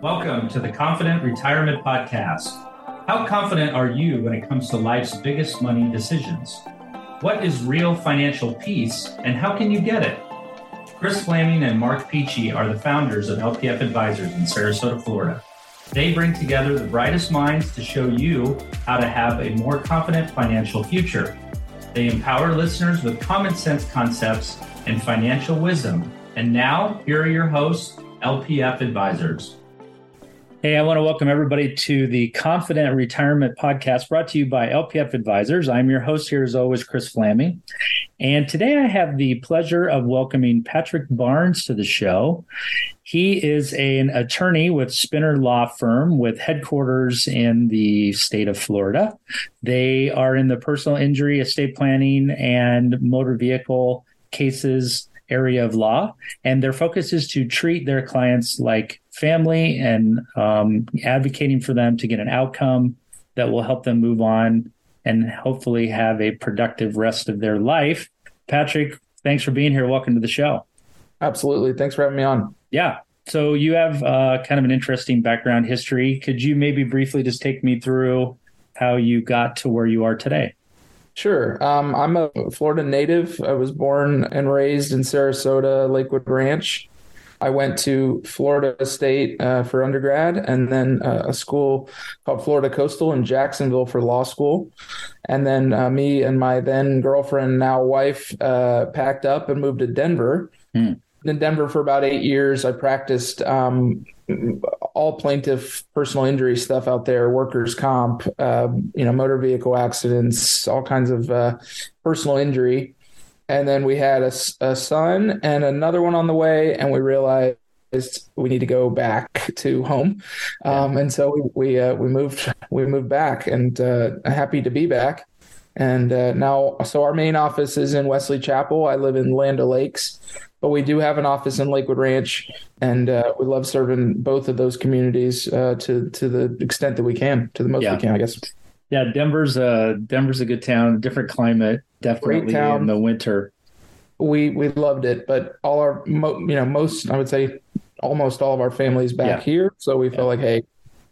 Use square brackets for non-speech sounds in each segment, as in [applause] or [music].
Welcome to the Confident Retirement Podcast. How confident are you when it comes to life's biggest money decisions? What is real financial peace and how can you get it? Kris Flammang and Mark Peachy are the founders of LPF Advisors in Sarasota, Florida. They bring together the brightest minds to show you how to have a more confident financial future. They empower listeners with common sense concepts and financial wisdom. And now, here are your hosts, LPF Advisors. Hey, I want to welcome everybody to the Confident Retirement Podcast brought to you by LPF Advisors. I'm your host here, as always, Kris Flammang. And today I have the pleasure of welcoming Patrick Barnes to the show. He is an attorney with Spinner Law Firm with headquarters in the state of Florida. They are in the personal injury, estate planning, and motor vehicle cases area of law. And their focus is to treat their clients like family and um, advocating for them to get an outcome that will help them move on and hopefully have a productive rest of their life. Patrick, thanks for being here. Welcome to the show. Absolutely. Thanks for having me on. Yeah. So you have uh, kind of an interesting background history. Could you maybe briefly just take me through how you got to where you are today? Sure. Um, I'm a Florida native. I was born and raised in Sarasota, Lakewood Ranch. I went to Florida State uh, for undergrad and then uh, a school called Florida Coastal in Jacksonville for law school. And then uh, me and my then girlfriend, now wife, uh, packed up and moved to Denver. Hmm. In Denver for about eight years, I practiced um, all plaintiff personal injury stuff out there, workers' comp, uh, you know, motor vehicle accidents, all kinds of uh, personal injury. And then we had a, a son and another one on the way, and we realized we need to go back to home, um, and so we we, uh, we moved we moved back, and uh, happy to be back. And uh, now, so our main office is in Wesley Chapel. I live in Land Lakes, but we do have an office in Lakewood Ranch, and uh, we love serving both of those communities uh, to to the extent that we can, to the most yeah. we can, I guess. Yeah, Denver's a Denver's a good town, different climate, definitely in the winter. We we loved it, but all our mo- you know most I would say almost all of our families back yeah. here, so we yeah. felt like hey,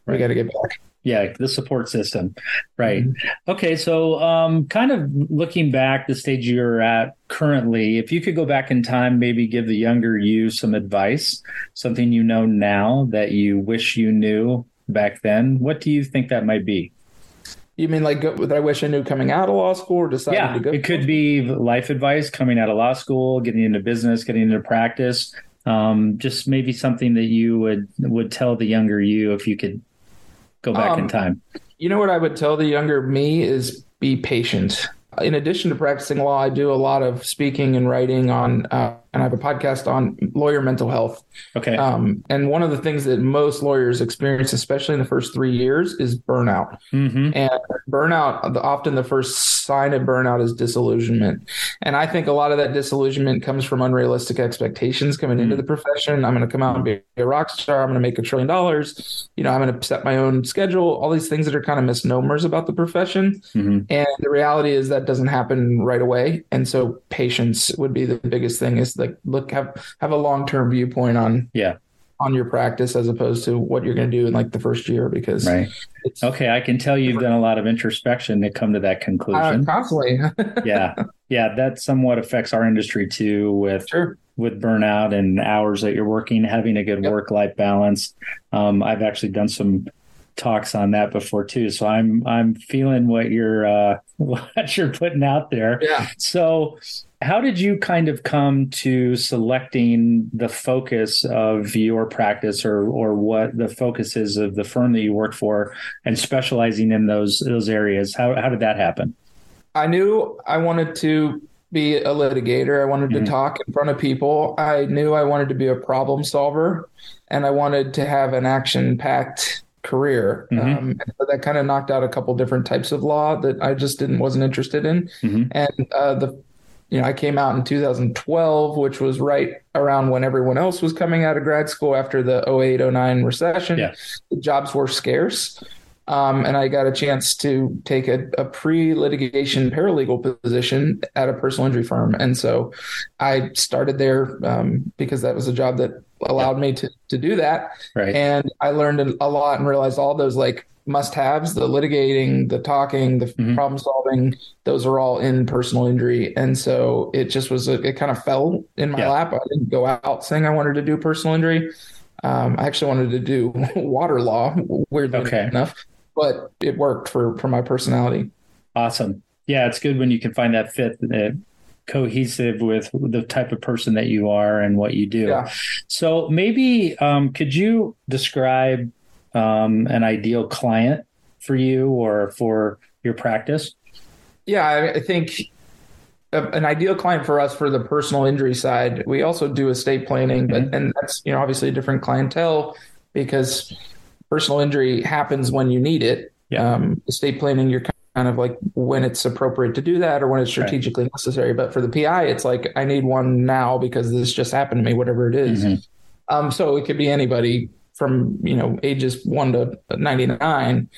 we right. got to get back. Yeah, the support system. Right. Mm-hmm. Okay, so um, kind of looking back the stage you're at currently, if you could go back in time, maybe give the younger you some advice, something you know now that you wish you knew back then, what do you think that might be? You mean like that I wish I knew coming out of law school or deciding yeah, to go? It could be life advice coming out of law school, getting into business, getting into practice. Um, just maybe something that you would would tell the younger you if you could go back um, in time. You know what I would tell the younger me is be patient. In addition to practicing law, I do a lot of speaking and writing on uh, and I have a podcast on lawyer mental health. Okay. Um, and one of the things that most lawyers experience, especially in the first three years, is burnout. Mm-hmm. And burnout, often the first sign of burnout is disillusionment. And I think a lot of that disillusionment comes from unrealistic expectations coming mm-hmm. into mm. the profession. I'm going to come out and be a rock star. I'm going to make a trillion dollars. You know, I'm going to set my own schedule. All these things that are kind of misnomers about the profession. Mm-hmm. And the reality is that doesn't happen right away. And so patience would be the biggest thing. Is the like look have have a long term viewpoint on yeah. on your practice as opposed to what you're going to do in like the first year because right. okay i can tell you've done a lot of introspection to come to that conclusion. Uh, constantly. [laughs] Yeah. Yeah that somewhat affects our industry too with sure. with burnout and hours that you're working having a good yep. work life balance. Um, i've actually done some talks on that before too so i'm i'm feeling what you're uh [laughs] what you're putting out there. Yeah. So how did you kind of come to selecting the focus of your practice or or what the focus is of the firm that you work for and specializing in those those areas? How how did that happen? I knew I wanted to be a litigator. I wanted mm-hmm. to talk in front of people. I knew I wanted to be a problem solver and I wanted to have an action packed career. Mm-hmm. Um, so that kind of knocked out a couple different types of law that I just didn't wasn't interested in. Mm-hmm. And uh, the you know, I came out in 2012, which was right around when everyone else was coming out of grad school after the 08, 09 recession. Yeah. The jobs were scarce. Um, and I got a chance to take a, a pre litigation paralegal position at a personal injury firm. And so I started there um, because that was a job that allowed me to to do that. Right. And I learned a lot and realized all those like must haves the litigating the talking the Mhm. problem solving those are all in personal injury and so it just was a, it kind of fell in my Yeah. lap i didn't go out saying i wanted to do personal injury um, i actually wanted to do [laughs] water law weirdly Okay. enough but it worked for for my personality Awesome. Yeah, it's good when you can find that fit uh, cohesive with the type of person that you are and what you do. Yeah. So maybe um, could you describe um, an ideal client for you or for your practice? Yeah, I, think a, an ideal client for us for the personal injury side. We also do estate planning, but Mhm. and that's you know obviously a different clientele because personal injury happens when you need it. Yeah. Um, estate planning, you're kind of like when it's appropriate to do that or when it's Right. strategically necessary. But for the PI, it's like I need one now because this just happened to me, whatever it is. Mhm. Um, so it could be anybody from you know ages one to ninety nine.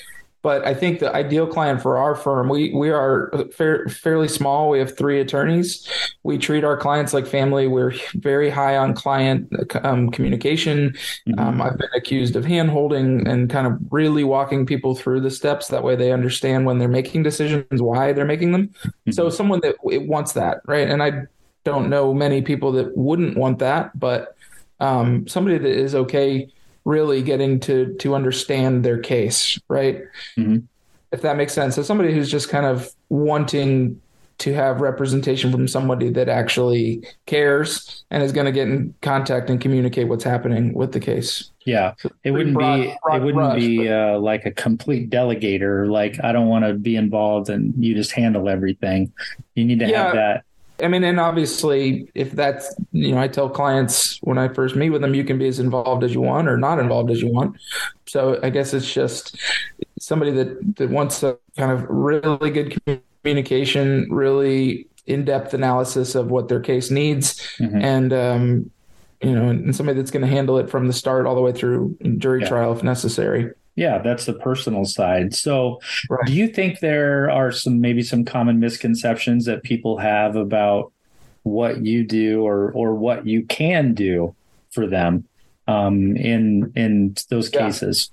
But I think the ideal client for our firm, we we are fair, fairly small. We have three attorneys. We treat our clients like family. We're very high on client um, communication. Mhm. Um, I've been accused of hand holding and kind of really walking people through the steps. That way they understand when they're making decisions, why they're making them. So someone that it wants that, right? And I don't know many people that wouldn't want that, but um, somebody that is okay really getting to to understand their case, right? Mhm. If that makes sense. So somebody who's just kind of wanting to have representation from somebody that actually cares and is going to get in contact and communicate what's happening with the case. Yeah, it wouldn't broad- be broad it wouldn't be but- uh, like a complete delegator. Like I don't want to be involved and you just handle everything. You need to Yeah. have that. I mean, and obviously, if that's, you know, I tell clients when I first meet with them, you can be as involved as you want or not involved as you want. So I guess it's just somebody that, that wants a kind of really good communication, really in depth analysis of what their case needs, Mhm. and, um, you know, and somebody that's going to handle it from the start all the way through jury Yeah. trial if necessary. Yeah, that's the personal side. So, Right. do you think there are some maybe some common misconceptions that people have about what you do or or what you can do for them um, in in those Yeah. cases?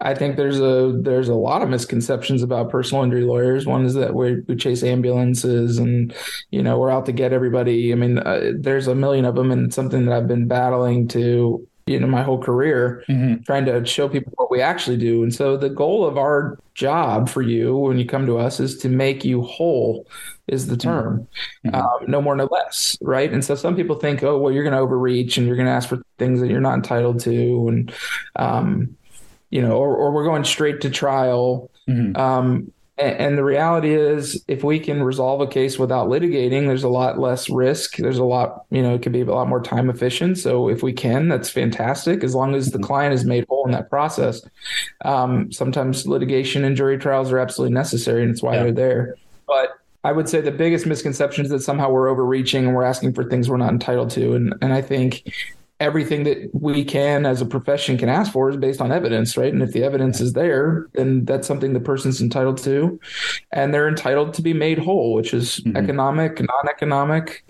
I think there's a there's a lot of misconceptions about personal injury lawyers. One is that we we chase ambulances and you know we're out to get everybody. I mean, uh, there's a million of them, and it's something that I've been battling to you know my whole career, Mhm. trying to show people what we actually do. And so the goal of our job for you when you come to us is to make you whole. Is the term, Mhm. um, no more, no less, right? And so some people think, oh, well, you're going to overreach and you're going to ask for things that you're not entitled to, and um, you know, or, or we're going straight to trial. Mhm. Um, and, and the reality is, if we can resolve a case without litigating, there's a lot less risk. There's a lot, you know, it can be a lot more time efficient. So if we can, that's fantastic, as long as the client is made whole in that process. Um, sometimes litigation and jury trials are absolutely necessary, and it's why Yeah. they're there. But I would say the biggest misconception is that somehow we're overreaching and we're asking for things we're not entitled to. And and I think everything that we can as a profession can ask for is based on evidence, right? And if the evidence is there, then that's something the person's entitled to. And they're entitled to be made whole, which is Mhm. economic, non-economic,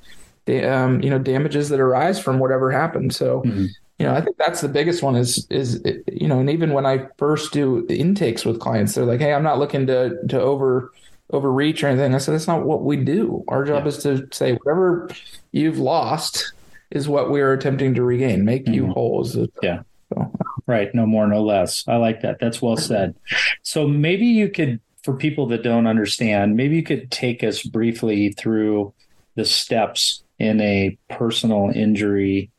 um, you know, damages that arise from whatever happened. So Mhm. you know, I think that's the biggest one is is you know, and even when I first do intakes with clients, they're like, "Hey, I'm not looking to to over overreach or anything." I said, "That's not what we do. Our job Yeah. is to say whatever you've lost is what we are attempting to regain, make you Mhm. whole." Is the- Yeah. So, Right. No more, no less. I like that. That's well said. So maybe you could, for people that don't understand, maybe you could take us briefly through the steps in a personal injury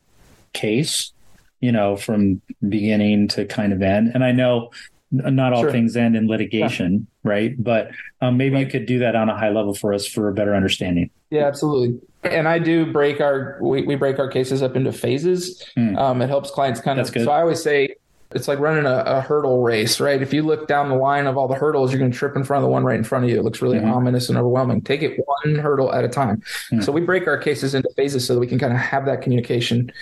case, you know, from beginning to kind of end. And I know not all Sure. things end in litigation, right? But um, maybe you could do that on a high level for us for a better understanding. Yeah, absolutely. And I do break our we, we break our cases up into phases. Hmm. Um, it helps clients kind That's of. good. So I always say it's like running a, a hurdle race, right? If you look down the line of all the hurdles, you're going to trip in front of the one right in front of you. It looks really Mhm. ominous and overwhelming. Take it one hurdle at a time. Hmm. So we break our cases into phases so that we can kind of have that communication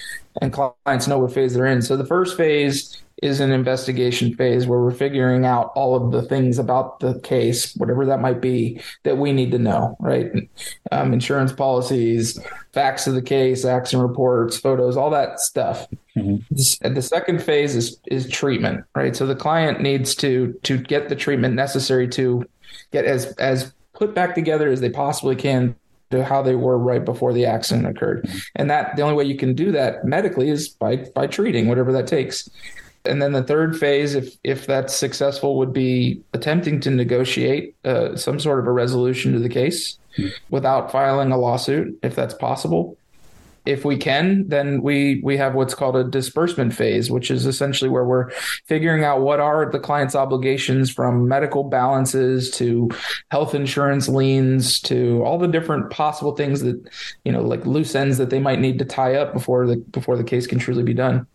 and clients know what phase they're in. So the first phase is an investigation phase where we're figuring out all of the things about the case, whatever that might be, that we need to know, right? Um, insurance policies, facts of the case, accident reports, photos, all that stuff. Mm-hmm. The second phase is is treatment, right? So the client needs to to get the treatment necessary to get as as put back together as they possibly can to how they were right before the accident occurred. And that the only way you can do that medically is by by treating whatever that takes. And then the third phase, if if that's successful, would be attempting to negotiate uh, some sort of a resolution to the case mm-hmm. without filing a lawsuit, if that's possible if we can, then we we have what's called a disbursement phase, which is essentially where we're figuring out what are the client's obligations from medical balances to health insurance liens to all the different possible things that you know like loose ends that they might need to tie up before the before the case can truly be done.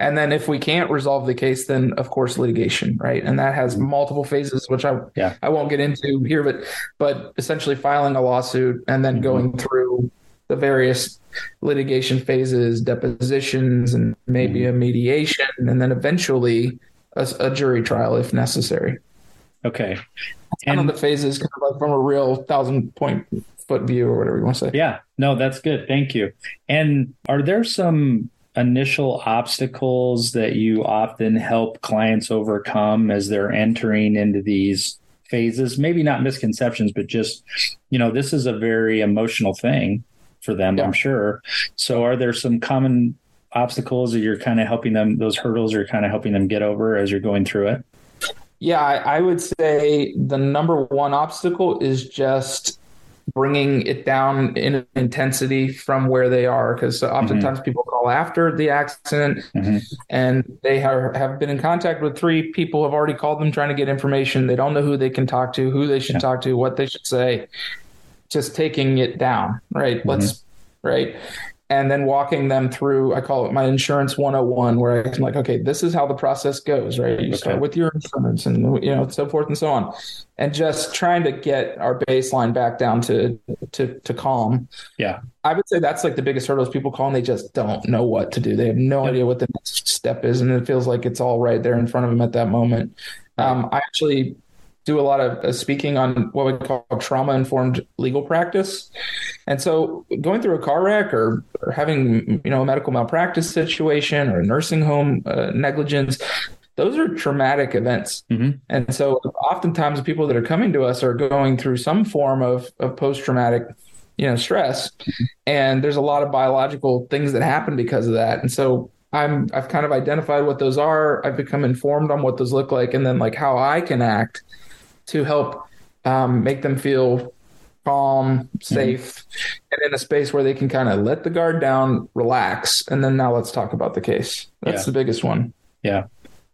And then if we can't resolve the case, then of course litigation, right? And that has multiple phases, which I yeah. I won't get into here, but but essentially filing a lawsuit and then mm-hmm. going through the various litigation phases, depositions, and maybe a mediation, and then eventually a, a jury trial if necessary. Okay. And of the phases kind of like from a real thousand point foot view or whatever you want to say. Yeah. No, that's good. Thank you. And are there some initial obstacles that you often help clients overcome as they're entering into these phases? Maybe not misconceptions, but just, you know, this is a very emotional thing for them, yeah. I'm sure. So, are there some common obstacles that you're kind of helping them, those hurdles you're kind of helping them get over as you're going through it? Yeah, I, I would say the number one obstacle is just bringing it down in intensity from where they are because oftentimes mm-hmm. people call after the accident mm-hmm. and they have, have been in contact with three people have already called them trying to get information they don't know who they can talk to who they should yeah. talk to what they should say just taking it down, right? Mm-hmm. Let's right. And then walking them through, I call it my insurance 101, where I'm like, okay, this is how the process goes, right? You okay. start with your insurance and you know, so forth and so on. And just trying to get our baseline back down to to to calm. Yeah. I would say that's like the biggest hurdle is people call and they just don't know what to do. They have no yep. idea what the next step is. And it feels like it's all right there in front of them at that moment. Um, I actually do a lot of uh, speaking on what we call trauma informed legal practice. And so going through a car wreck or, or having, you know, a medical malpractice situation or a nursing home uh, negligence, those are traumatic events. Mm-hmm. And so oftentimes people that are coming to us are going through some form of, of post traumatic you know stress and there's a lot of biological things that happen because of that and so i'm i've kind of identified what those are i've become informed on what those look like and then like how i can act to help um, make them feel calm, safe, mm-hmm. and in a space where they can kind of let the guard down, relax, and then now let's talk about the case. That's yeah. the biggest one. Yeah.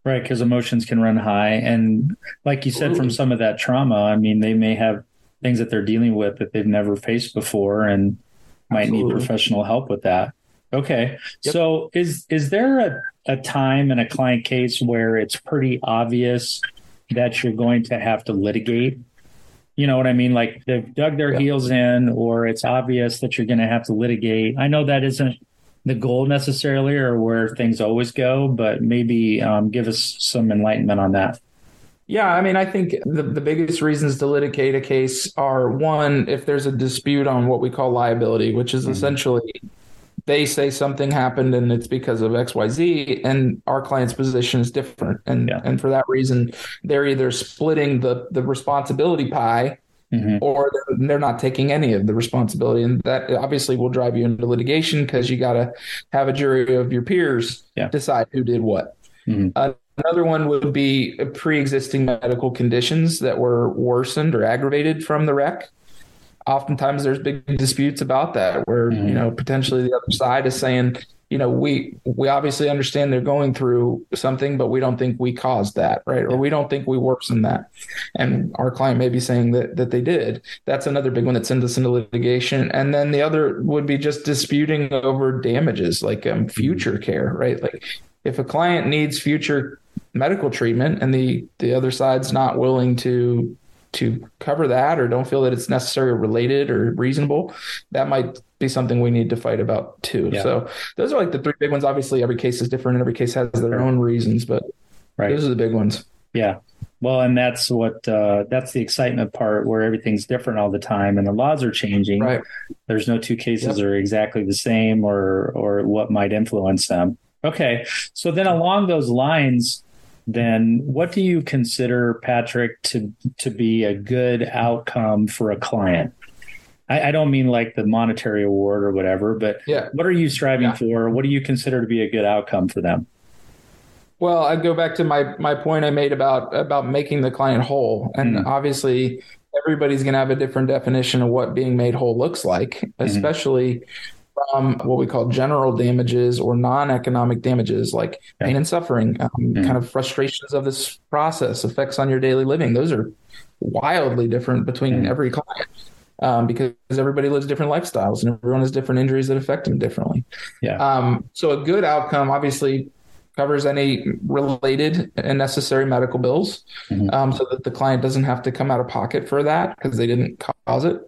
Right, because emotions can run high. And like you said, Ooh. from some of that trauma, I mean, they may have things that they're dealing with that they've never faced before and might Absolutely. need professional help with that. Okay. Yep. So is is there a, a time in a client case where it's pretty obvious that you're going to have to litigate. You know what I mean? Like they've dug their yeah. heels in, or it's obvious that you're going to have to litigate. I know that isn't the goal necessarily or where things always go, but maybe um, give us some enlightenment on that. Yeah, I mean, I think the, the biggest reasons to litigate a case are one, if there's a dispute on what we call liability, which is mm-hmm. essentially they say something happened and it's because of XYZ and our client's position is different. And yeah. and for that reason, they're either splitting the the responsibility pie mm-hmm. or they're, they're not taking any of the responsibility. And that obviously will drive you into litigation because you got to have a jury of your peers yeah. decide who did what. Mm-hmm. Uh, Another one would be pre-existing medical conditions that were worsened or aggravated from the wreck oftentimes there's big disputes about that where mm-hmm. you know potentially the other side is saying you know we we obviously understand they're going through something but we don't think we caused that right? Or we don't think we worsened that. And our client may be saying that that they did. That's another big one that sends us into litigation. And then the other would be just disputing over damages like um, future mm-hmm. care right? Like if a client needs future medical treatment and the the other side's not willing to to cover that or don't feel that it's necessary or related or reasonable, that might be something we need to fight about too. Yeah. So those are like the three big ones. Obviously, every case is different and every case has their own reasons, but right. those are the big ones. Yeah. Well, and that's what uh, that's the excitement part where everything's different all the time and the laws are changing. Right. There's no two cases yep. are exactly the same or or what might influence them. Okay. So then along those lines, then what do you consider, Patrick, to to be a good outcome for a client? I, I don't mean like the monetary award or whatever, but yeah. what are you striving yeah. for? What do you consider to be a good outcome for them? Well, I go back to my my point I made about about making the client whole, and mm obviously everybody's going to have a different definition of what being made whole looks like, mm-hmm. From what we call general damages or non-economic damages like pain and suffering, um, mm kind of frustrations of this process, effects on your daily living. Those are wildly different between mm every client. Um, because everybody lives different lifestyles and everyone has different injuries that affect them differently. Yeah. Um, so a good outcome, obviously, covers any related and necessary medical bills mm-hmm. um, so that the client doesn't have to come out of pocket for that because they didn't cause it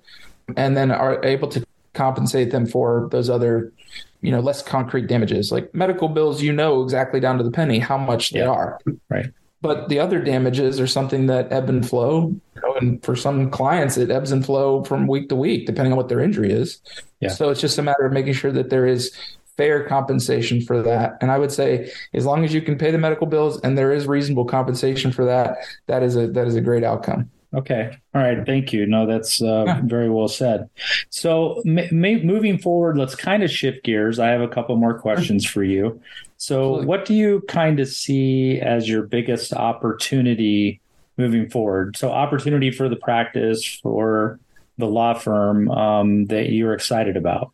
and then are able to compensate them for those other you know less concrete damages like medical bills you know exactly down to the penny how much they yeah. are right but the other damages are something that ebb and flow you know, and for some clients it ebbs and flow from week to week depending on what their injury is yeah. so it's just a matter of making sure that there is fair compensation for that. And I would say as long as you can pay the medical bills and there is reasonable compensation for that, that is a that is a great outcome. Okay. All right. Thank you. No, that's uh, very well said. So, moving forward, let's kind of shift gears. I have a couple more questions for you. So, Absolutely. what do you kind of see as your biggest opportunity moving forward? So, opportunity for the practice for the law firm um, that you're excited about?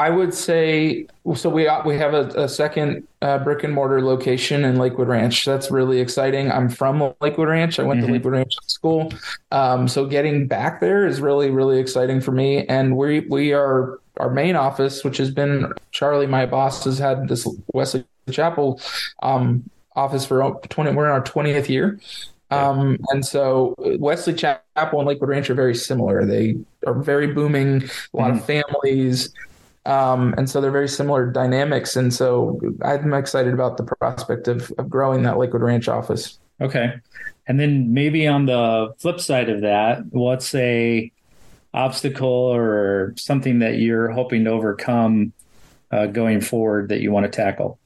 I would say so. We we have a, a second uh, brick and mortar location in Lakewood Ranch. That's really exciting. I'm from Lakewood Ranch. I went mm-hmm. to Lakewood Ranch School, um, so getting back there is really really exciting for me. And we we are our main office, which has been Charlie, my boss, has had this Wesley Chapel um, office for 20. We're in our 20th year. Um, and so Wesley Chapel and Lakewood Ranch are very similar. They are very booming, a lot mm-hmm. of families. Um, and so they're very similar dynamics. And so I'm excited about the prospect of, of growing that Lakewood Ranch office. Okay. And then maybe on the flip side of that, what's a obstacle or something that you're hoping to overcome uh, going forward that you want to tackle?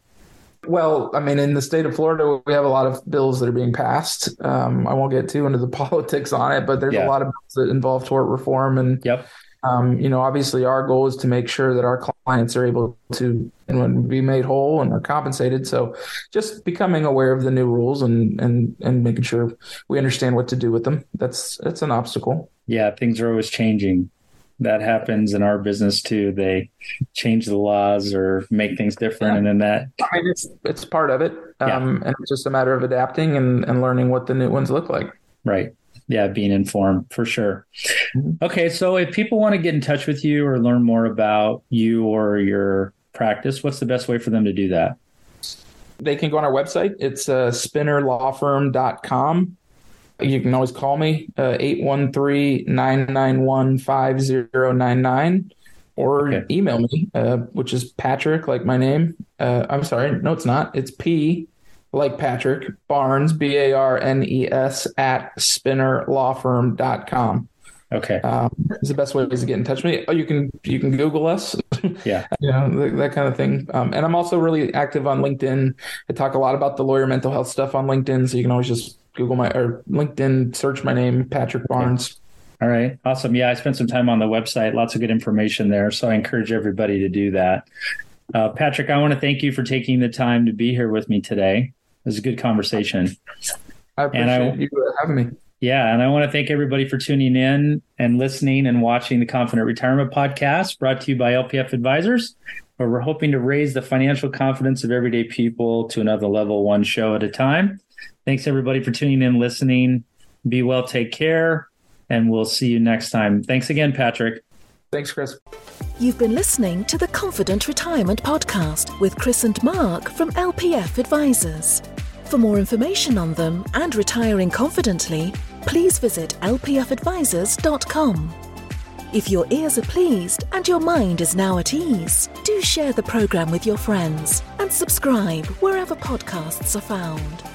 Well, I mean, in the state of Florida, we have a lot of bills that are being passed. Um, I won't get too into the [laughs] politics on it, but there's yeah. a lot of bills that involve tort reform and yep. Um, you know, obviously, our goal is to make sure that our clients are able to be made whole and are compensated. So, just becoming aware of the new rules and and and making sure we understand what to do with them. That's that's an obstacle. Yeah, things are always changing. That happens in our business too. They change the laws or make things different, yeah. and then that. I mean, it's it's part of it, um, yeah. and it's just a matter of adapting and and learning what the new ones look like. Right yeah, being informed for sure. Mm-hmm. Okay, so if people want to get in touch with you or learn more about you or your practice, what's the best way for them to do that? They can go on our website. It's uh, spinnerlawfirm.com. You can always call me, uh, 813 991 5099, or okay. email me, uh, which is Patrick, like my name. Uh, I'm sorry, no, it's not. It's P like Patrick Barnes, B A R N E S, at spinnerlawfirm.com. Okay. Um, it's the best way to get in touch with me. Oh, you can you can Google us. [laughs] Yeah. [laughs] you know, that, that, kind of thing. Um, and I'm also really active on LinkedIn. I talk a lot about the lawyer mental health stuff on LinkedIn. So you can always just Google my or LinkedIn, search my name, Patrick Barnes. All right. Awesome. Yeah, I spent some time on the website. Lots of good information there. So I encourage everybody to do that. Uh, Patrick, I want to thank you for taking the time to be here with me today. It was a good conversation. I appreciate I, you uh, having me. Yeah, and I want to thank everybody for tuning in and listening and watching the Confident Retirement Podcast brought to you by LPF Advisors, where we're hoping to raise the financial confidence of everyday people to another level one show at a time. Thanks everybody for tuning in, listening. Be well, take care, and we'll see you next time. Thanks again, Patrick. Thanks, Kris. You've been listening to the Confident Retirement Podcast with Kris and Mark from LPF Advisors. For more information on them and retiring confidently, please visit lpfadvisors.com. If your ears are pleased and your mind is now at ease, do share the program with your friends and subscribe wherever podcasts are found.